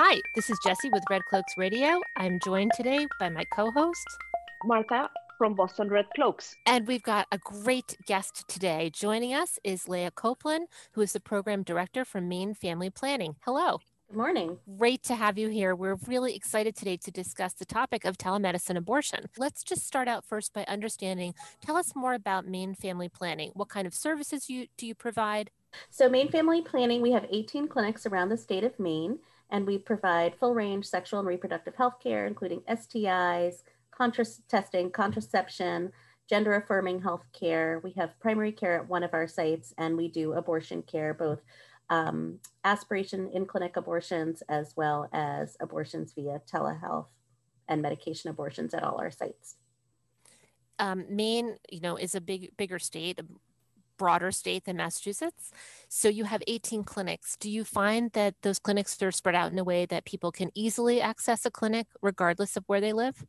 Hi, this is Jesse with Red Cloaks Radio. I'm joined today by my co host, Martha from Boston Red Cloaks. And we've got a great guest today. Joining us is Leah Copeland, who is the program director for Maine Family Planning. Hello. Good morning. Great to have you here. We're really excited today to discuss the topic of telemedicine abortion. Let's just start out first by understanding. Tell us more about Maine Family Planning. What kind of services you, do you provide? So, Maine Family Planning, we have 18 clinics around the state of Maine, and we provide full range sexual and reproductive health care, including STIs, contra- testing, contraception, gender affirming health care. We have primary care at one of our sites, and we do abortion care, both um, aspiration in clinic abortions as well as abortions via telehealth and medication abortions at all our sites. Um, Maine, you know, is a big, bigger state, broader state than Massachusetts. So you have 18 clinics. Do you find that those clinics are spread out in a way that people can easily access a clinic regardless of where they live?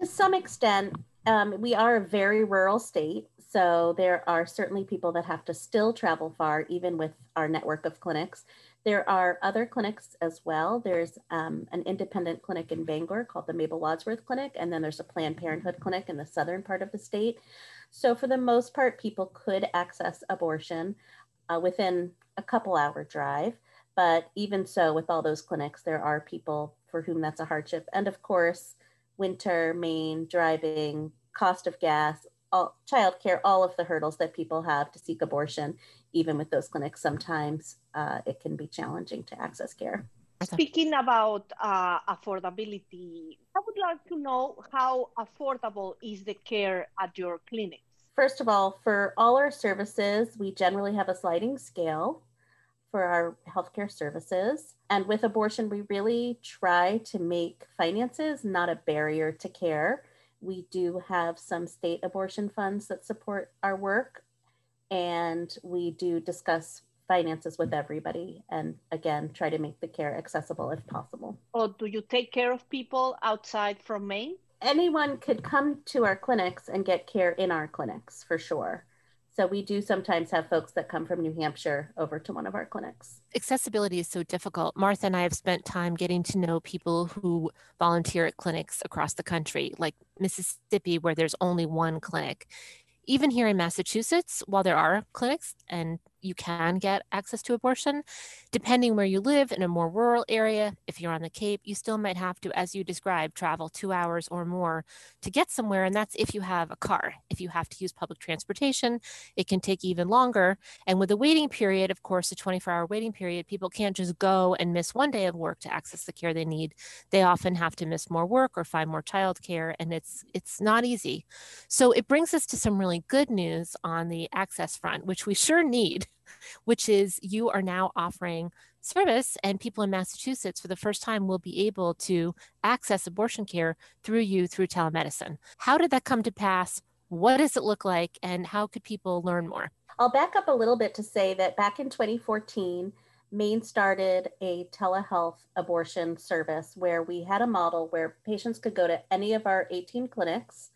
To some extent, um, we are a very rural state. So there are certainly people that have to still travel far, even with our network of clinics. There are other clinics as well. There's um, an independent clinic in Bangor called the Mabel Wadsworth Clinic, and then there's a Planned Parenthood clinic in the southern part of the state. So for the most part, people could access abortion uh, within a couple hour drive. But even so, with all those clinics, there are people for whom that's a hardship. And of course, winter, Maine, driving, cost of gas, all, childcare, all of the hurdles that people have to seek abortion, even with those clinics, sometimes uh, it can be challenging to access care. Speaking about uh, affordability, I would like to know how affordable is the care at your clinics? First of all, for all our services, we generally have a sliding scale for our healthcare services. And with abortion, we really try to make finances not a barrier to care. We do have some state abortion funds that support our work, and we do discuss finances with everybody and again try to make the care accessible if possible. Or do you take care of people outside from Maine? Anyone could come to our clinics and get care in our clinics for sure. So we do sometimes have folks that come from New Hampshire over to one of our clinics. Accessibility is so difficult. Martha and I have spent time getting to know people who volunteer at clinics across the country, like Mississippi, where there's only one clinic. Even here in Massachusetts, while there are clinics and you can get access to abortion. Depending where you live in a more rural area, if you're on the Cape, you still might have to, as you described, travel two hours or more to get somewhere. And that's if you have a car. If you have to use public transportation, it can take even longer. And with a waiting period, of course, a 24 hour waiting period, people can't just go and miss one day of work to access the care they need. They often have to miss more work or find more childcare, and it's it's not easy. So it brings us to some really good news on the access front, which we sure need which is you are now offering service and people in Massachusetts for the first time will be able to access abortion care through you through telemedicine. How did that come to pass? What does it look like and how could people learn more? I'll back up a little bit to say that back in 2014, Maine started a telehealth abortion service where we had a model where patients could go to any of our 18 clinics,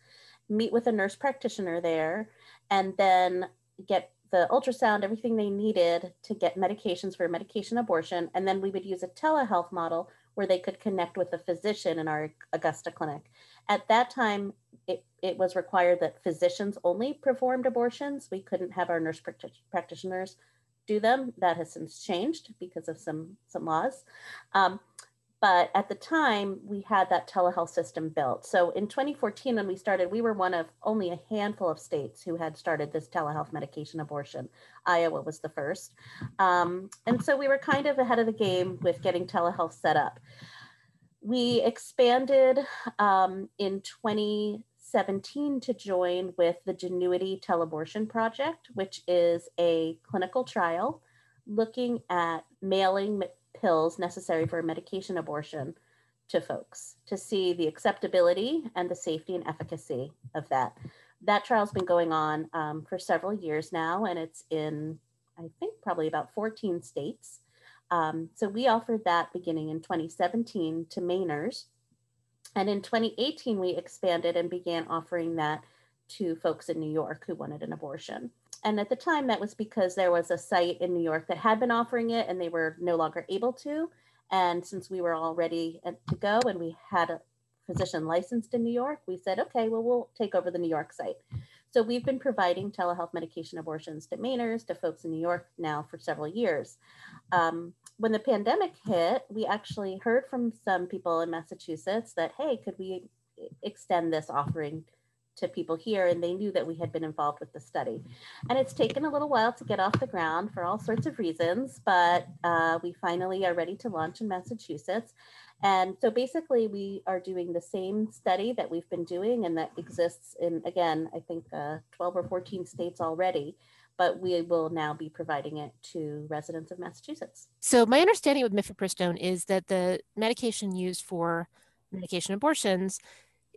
meet with a nurse practitioner there, and then get the ultrasound, everything they needed to get medications for medication abortion. And then we would use a telehealth model where they could connect with a physician in our Augusta clinic. At that time, it, it was required that physicians only performed abortions. We couldn't have our nurse practitioners do them. That has since changed because of some, some laws. Um, but at the time, we had that telehealth system built. So in 2014, when we started, we were one of only a handful of states who had started this telehealth medication abortion. Iowa was the first. Um, and so we were kind of ahead of the game with getting telehealth set up. We expanded um, in 2017 to join with the Gynuity Teleabortion Project, which is a clinical trial looking at mailing pills necessary for a medication abortion to folks to see the acceptability and the safety and efficacy of that. That trial's been going on um, for several years now, and it's in, I think, probably about 14 states. Um, so we offered that beginning in 2017 to Mainers. And in 2018, we expanded and began offering that to folks in New York who wanted an abortion. And at the time, that was because there was a site in New York that had been offering it and they were no longer able to. And since we were all ready to go and we had a physician licensed in New York, we said, okay, well, we'll take over the New York site. So we've been providing telehealth medication abortions to Mainers, to folks in New York now for several years. Um, when the pandemic hit, we actually heard from some people in Massachusetts that, hey, could we extend this offering to people here? And they knew that we had been involved with the study. And it's taken a little while to get off the ground for all sorts of reasons, but uh, we finally are ready to launch in Massachusetts. And so basically, we are doing the same study that we've been doing and that exists in, again, I think uh, 12 or 14 states already, but we will now be providing it to residents of Massachusetts. So, my understanding with mifepristone is that the medication used for medication abortions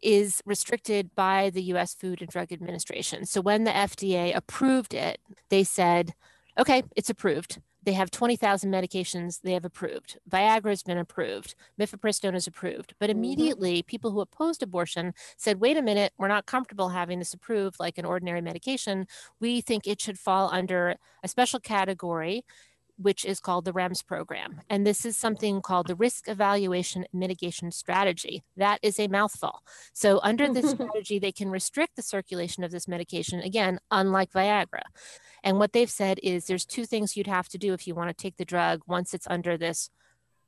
is restricted by the US Food and Drug Administration. So, when the FDA approved it, they said, okay, it's approved they have 20,000 medications they have approved. Viagra has been approved. Mifepristone is approved. But mm-hmm. immediately, mm-hmm. people who opposed abortion said, wait a minute, we're not comfortable having this approved like an ordinary medication. We think it should fall under a special category which is called the REMS program. And this is something called the Risk Evaluation Mitigation Strategy. That is a mouthful. So, under this strategy, they can restrict the circulation of this medication, again, unlike Viagra. And what they've said is there's two things you'd have to do if you want to take the drug once it's under this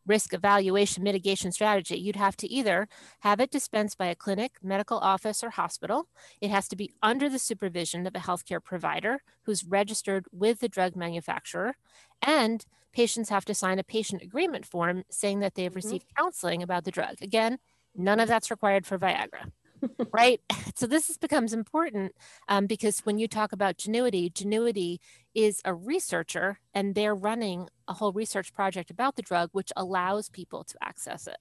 risk evaluation mitigation strategy, you'd have to either have it dispensed by a clinic, medical office, or hospital. It has to be under the supervision of a healthcare provider who's registered with the drug manufacturer. And patients have to sign a patient agreement form saying that they've mm-hmm. received counseling about the drug. Again, none of that's required for Viagra right? So this becomes important um, because when you talk about Gynuity, Gynuity is a researcher and they're running a whole research project about the drug, which allows people to access it.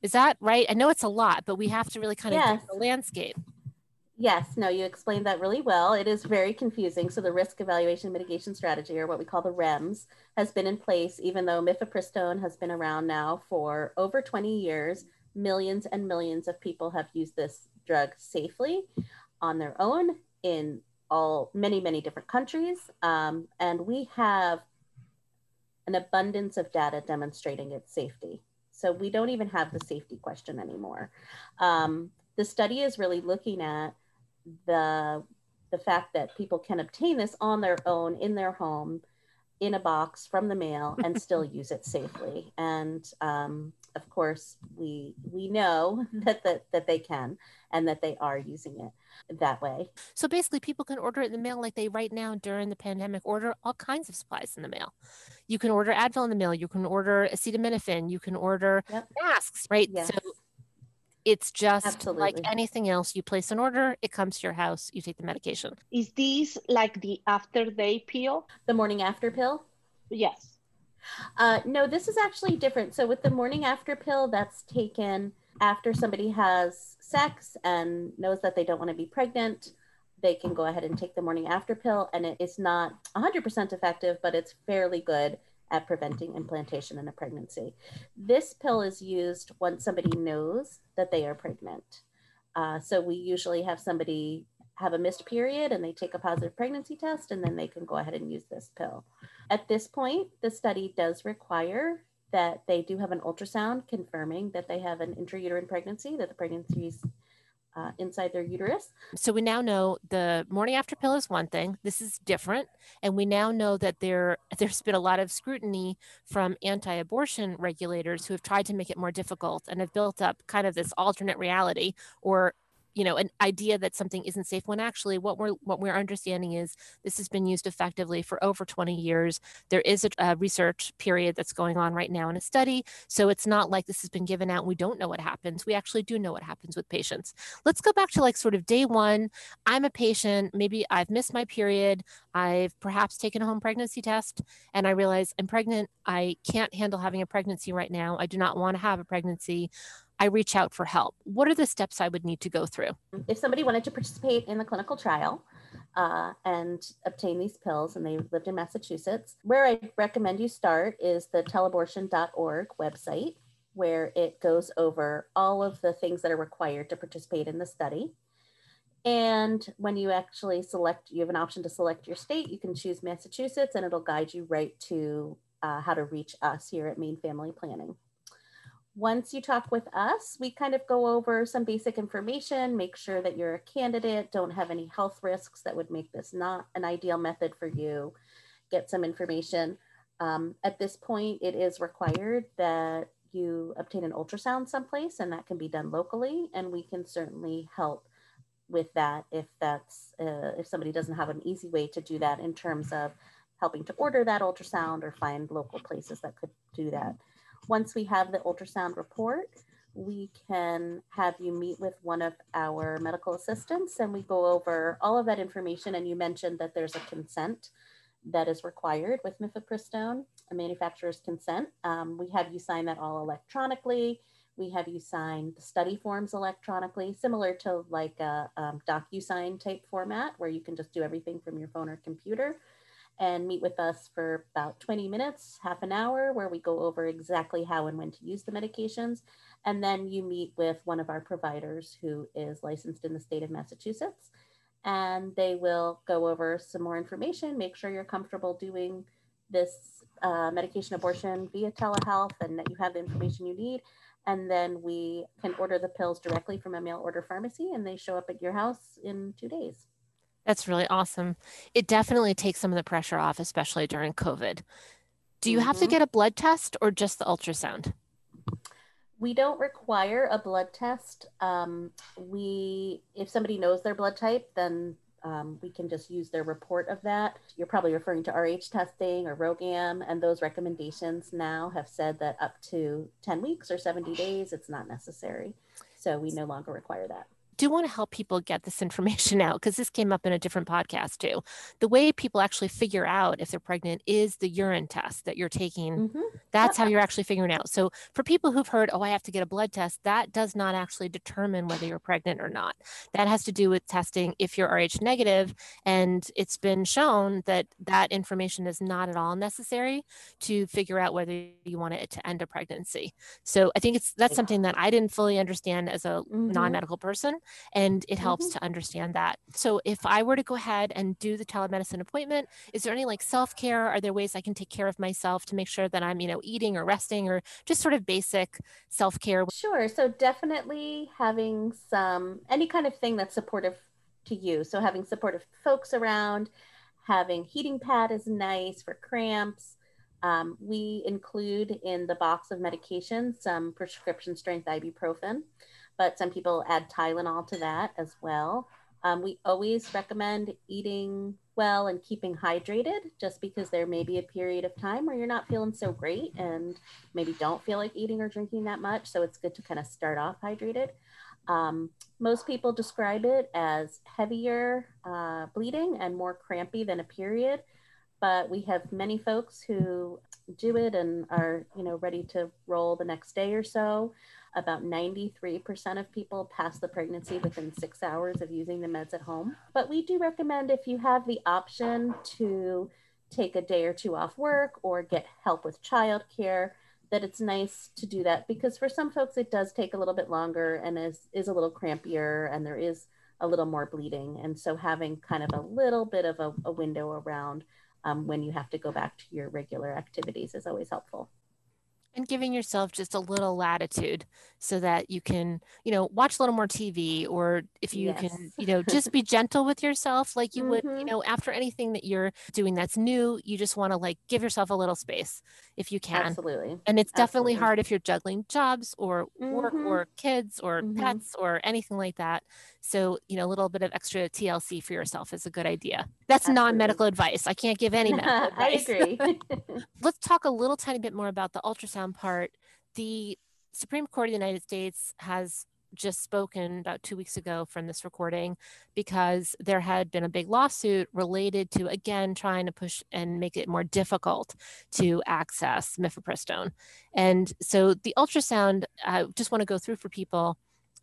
Is that right? I know it's a lot, but we have to really kind of yes. the landscape. Yes, no, you explained that really well. It is very confusing. So the risk evaluation mitigation strategy, or what we call the REMS, has been in place even though mifepristone has been around now for over 20 years millions and millions of people have used this drug safely on their own in all many many different countries. Um, and we have an abundance of data demonstrating its safety. So we don't even have the safety question anymore. Um, the study is really looking at the the fact that people can obtain this on their own in their home in a box from the mail and still use it safely. And um, of course, we we know that, that that they can and that they are using it that way. So basically, people can order it in the mail like they right now during the pandemic order all kinds of supplies in the mail. You can order Advil in the mail. You can order acetaminophen. You can order yep. masks, right? Yes. So it's just Absolutely. like anything else. You place an order, it comes to your house, you take the medication. Is this like the after day pill? The morning after pill? Yes. Uh, no, this is actually different. So with the morning after pill, that's taken after somebody has sex and knows that they don't want to be pregnant. They can go ahead and take the morning after pill, and it is not 100% effective, but it's fairly good at preventing implantation in a pregnancy. This pill is used once somebody knows that they are pregnant. Uh, so we usually have somebody have a missed period and they take a positive pregnancy test, and then they can go ahead and use this pill. At this point, the study does require that they do have an ultrasound confirming that they have an intrauterine pregnancy, that the pregnancy is uh, inside their uterus. So we now know the morning after pill is one thing. This is different, and we now know that there there's been a lot of scrutiny from anti-abortion regulators who have tried to make it more difficult and have built up kind of this alternate reality or you know an idea that something isn't safe when actually what we're what we're understanding is this has been used effectively for over 20 years. There is a, a, research period that's going on right now in a study so it's not like this has been given out and we don't know what happens. We actually do know what happens with patients. Let's go back to like sort of day one. I'm a patient. Maybe i've missed my period. I've perhaps taken a home pregnancy test and i realize i'm pregnant. I can't handle having a pregnancy right now. I do not want to have a pregnancy I reach out for help? What are the steps I would need to go through? If somebody wanted to participate in the clinical trial, uh, and obtain these pills, and they lived in Massachusetts. Where I recommend you start is the telabortion.org website, where it goes over all of the things that are required to participate in the study. And when you actually select, you have an option to select your state. You can choose Massachusetts, and it'll guide you right to uh, how to reach us here at Maine Family Planning. Once you talk with us, we kind of go over some basic information, make sure that you're a candidate, don't have any health risks that would make this not an ideal method for you, get some information. Um, at this point, it is required that you obtain an ultrasound someplace, and that can be done locally, and we can certainly help with that if that's uh, if somebody doesn't have an easy way to do that in terms of helping to order that ultrasound or find local places that could do that. Once we have the ultrasound report, we can have you meet with one of our medical assistants and we go over all of that information. And you mentioned that there's a consent that is required with mifepristone, a manufacturer's consent. Um, we have you sign that all electronically. We have you sign the study forms electronically, similar to like a um, DocuSign type format where you can just do everything from your phone or computer and meet with us for about 20 minutes, half an hour, where we go over exactly how and when to use the medications. And then you meet with one of our providers who is licensed in the state of Massachusetts. And they will go over some more information, make sure you're comfortable doing this uh, medication abortion via telehealth and that you have the information you need. And then we can order the pills directly from a mail order pharmacy and they show up at your house in two days. That's really awesome. It definitely takes some of the pressure off, especially during COVID. Do you mm-hmm. have to mm-hmm. get a blood test or just the ultrasound? We don't require a blood test. Um, we, if somebody knows their blood type, then um, we can just use their report of that. You're probably referring to RH testing or RhoGAM, and those recommendations now have said that up to 10 weeks or 70 days, it's not necessary. So we no longer require that do want to help people get this information out because this came up in a different podcast too. The way people actually figure out if they're pregnant is the urine test that you're taking. Mm-hmm. That's how you're actually figuring out. So for people who've heard, oh, I have to get a blood test, that does not actually determine whether you're pregnant or not. That has to do with testing if you're RH negative, and it's been shown that that information is not at all necessary to figure out whether you want it to end a pregnancy. So I think it's that's something that I didn't fully understand as a mm-hmm. non-medical person and it helps mm-hmm. to understand that. So if I were to go ahead and do the telemedicine appointment, is there any like self-care? Are there ways I can take care of myself to make sure that I'm, you know, eating or resting or just sort of basic self-care? Sure. So definitely having some any kind of thing that's supportive to you. So having supportive folks around, having heating pad is nice for cramps. Um, we include in the box of medications some prescription strength ibuprofen but some people add Tylenol to that as well. Um, we always recommend eating well and keeping hydrated just because there may be a period of time where you're not feeling so great and maybe don't feel like eating or drinking that much. So it's good to kind of start off hydrated. Um, most people describe it as heavier uh, bleeding and more crampy than a period, but we have many folks who do it and are you know ready to roll the next day or so. About 93% of people pass the pregnancy within six hours of using the meds at home. But we do recommend if you have the option to take a day or two off work or get help with childcare, that it's nice to do that because for some folks it does take a little bit longer and is, is a little crampier and there is a little more bleeding. And so having kind of a little bit of a, a window around um, when you have to go back to your regular activities is always helpful and giving yourself just a little latitude so that you can you know watch a little more tv or if you yes. can you know just be gentle with yourself like you mm-hmm. would you mm-hmm. know after anything that you're doing that's new you just want to like give yourself a little space if you can. Absolutely. And it's definitely absolutely. hard if you're juggling jobs or mm-hmm. work or kids or mm-hmm. pets or anything like that. So you know a little bit of extra tlc for yourself is a good idea. That's non-medical advice. I can't give any medical advice. i agree. Let's talk a little tiny bit more about the ultrasound part. The supreme court of the united states has just spoken about two weeks ago from this recording because there had been a big lawsuit related to again trying to push and make it more difficult to access mifepristone. And so the ultrasound i just want to go through for people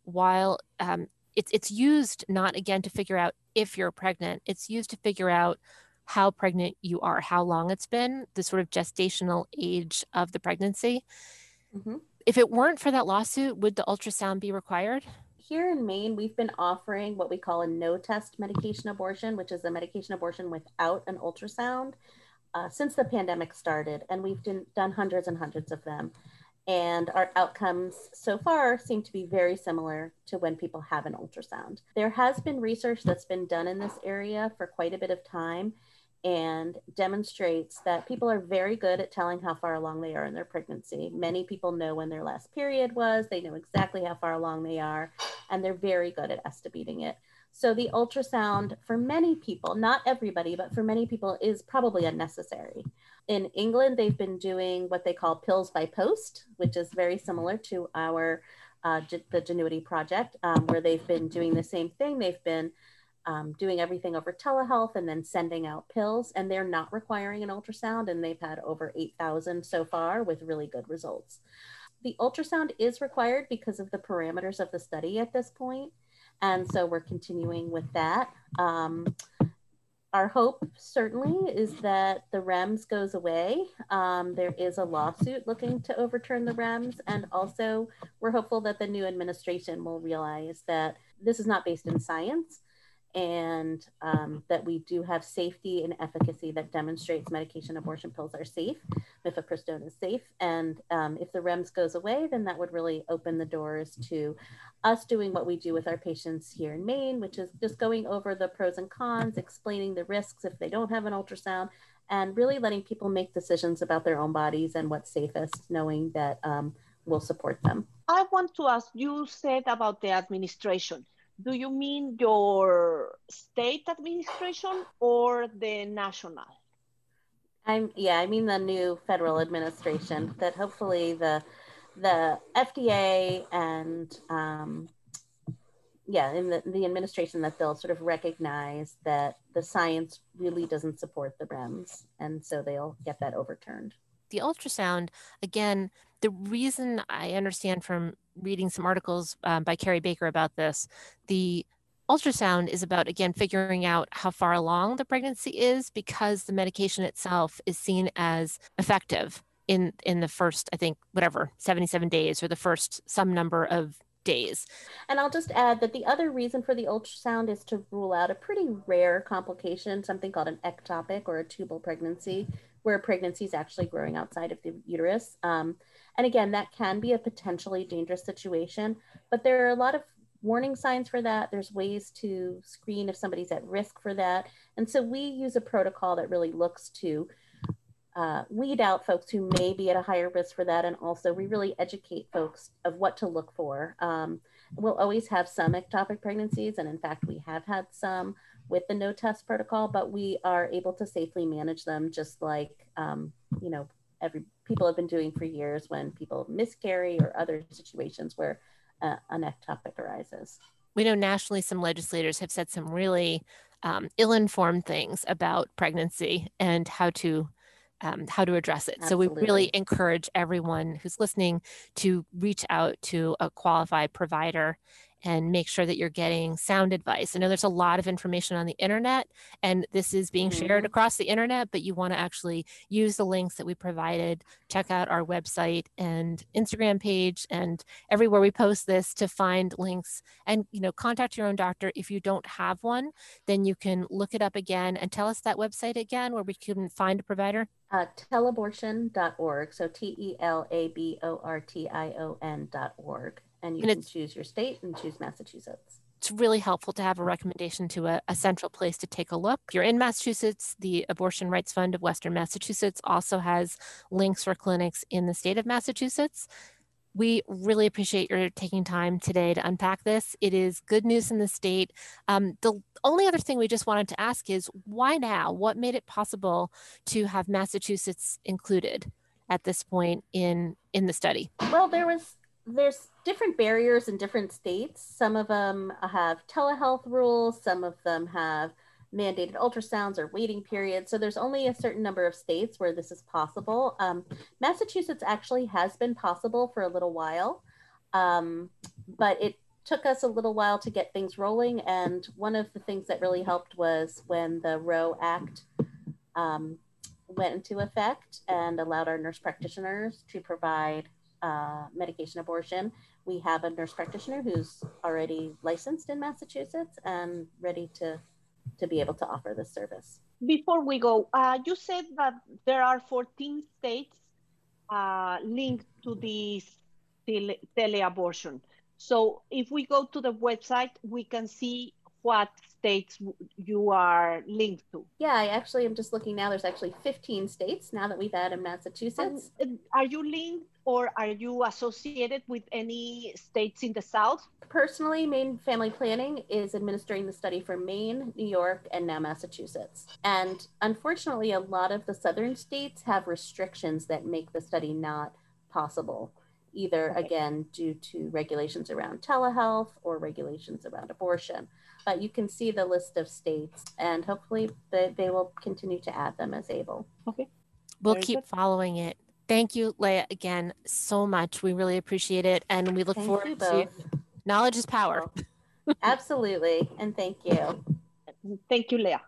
while um, it's, it's used not again to figure out if you're pregnant. It's used to figure out how pregnant you are how long it's been the sort of gestational age of the pregnancy. Mm-hmm if it weren't for that lawsuit, would the ultrasound be required? Here in Maine, we've been offering what we call a no test medication abortion, which is a medication abortion without an ultrasound, uh, since the pandemic started. And we've done, done hundreds and hundreds of them. And our outcomes so far seem to be very similar to when people have an ultrasound. There has been research that's been done in this area for quite a bit of time and demonstrates that people are very good at telling how far along they are in their pregnancy. Many people know when their last period was, they know exactly how far along they are, and they're very good at estimating it. So the ultrasound for many people, not everybody, but for many people is probably unnecessary. In England, they've been doing what they call pills by post, which is very similar to our uh, the Gynuity project, um, where they've been doing the same thing. They've been um, doing everything over telehealth and then sending out pills, and they're not requiring an ultrasound, and they've had over 8,000 so far with really good results. The ultrasound is required because of the parameters of the study at this point, and so we're continuing with that. Um, our hope certainly is that the REMS goes away. Um, there is a lawsuit looking to overturn the REMS, and also we're hopeful that the new administration will realize that this is not based in science and um, that we do have safety and efficacy that demonstrates medication abortion pills are safe. Mifepristone is safe. And um, if the REMS goes away, then that would really open the doors to us doing what we do with our patients here in Maine, which is just going over the pros and cons, explaining the risks if they don't have an ultrasound, and really letting people make decisions about their own bodies and what's safest, knowing that um, we'll support them. I want to ask you said about the administration do you mean your state administration or the national? I'm yeah, I mean the new federal administration that hopefully the the FDA and um, yeah, in the, the administration that they'll sort of recognize that the science really doesn't support the REMS, and so they'll get that overturned. The ultrasound, again, the reason I understand from reading some articles um, by Carrie Baker about this. The ultrasound is about, again, figuring out how far along the pregnancy is because the medication itself is seen as effective in, in the first, I think, whatever, 77 days or the first some number of days. And I'll just add that the other reason for the ultrasound is to rule out a pretty rare complication, something called an ectopic or a tubal pregnancy, where pregnancy is actually growing outside of the uterus. Um, and again, that can be a potentially dangerous situation, but there are a lot of warning signs for that. There's ways to screen if somebody's at risk for that. And so we use a protocol that really looks to uh, weed out folks who may be at a higher risk for that. And also, we really educate folks of what to look for. Um, we'll always have some ectopic pregnancies. And in fact, we have had some with the no test protocol, but we are able to safely manage them just like, um, you know, every people have been doing for years when people miscarry or other situations where uh, an ectopic arises. We know nationally some legislators have said some really um, ill-informed things about pregnancy and how to um, how to address it. Absolutely. So we really encourage everyone who's listening to reach out to a qualified provider and make sure that you're getting sound advice. I know there's a lot of information on the internet and this is being mm-hmm. shared across the internet, but you want to actually use the links that we provided. Check out our website and Instagram page and everywhere we post this to find links and you know contact your own doctor if you don't have one, then you can look it up again and tell us that website again where we can find a provider. Uh, telabortion.org. So T L A B O R T I O N.org and you and can choose your state and choose Massachusetts. It's really helpful to have a recommendation to a, a, central place to take a look. If you're in Massachusetts, the Abortion Rights Fund of Western Massachusetts also has links for clinics in the state of Massachusetts. We really appreciate your taking time today to unpack this. It is good news in the state. Um, the only other thing we just wanted to ask is why now? What made it possible to have Massachusetts included at this point in in the study? Well, there was there's different barriers in different states. Some of them have telehealth rules, some of them have mandated ultrasounds or waiting periods. So there's only a certain number of states where this is possible. Um, Massachusetts actually has been possible for a little while, um, but it took us a little while to get things rolling. And one of the things that really helped was when the Roe Act um, went into effect and allowed our nurse practitioners to provide uh, medication abortion. We have a nurse practitioner who's already licensed in Massachusetts and ready to, to be able to offer this service. Before we go, uh, you said that there are 14 states uh, link to this tele, teleabortion. So if we go to the website, we can see what states you are linked to. Yeah, I actually am just looking now. There's actually 15 states now that we've added Massachusetts. And are you linked or are you associated with any states in the South? Personally, Maine Family Planning is administering the study for Maine, New York, and now Massachusetts. And unfortunately, a lot of the southern states have restrictions that make the study not possible, either Okay. again due to regulations around telehealth or regulations around abortion. But you can see the list of states, and hopefully they, they will continue to add them as able. Okay. We'll Very keep good. following it. Thank you, Leah, again so much. We really appreciate it. And we look Thank forward you to both. knowledge is power. Absolutely. And thank you. Thank you, Leah.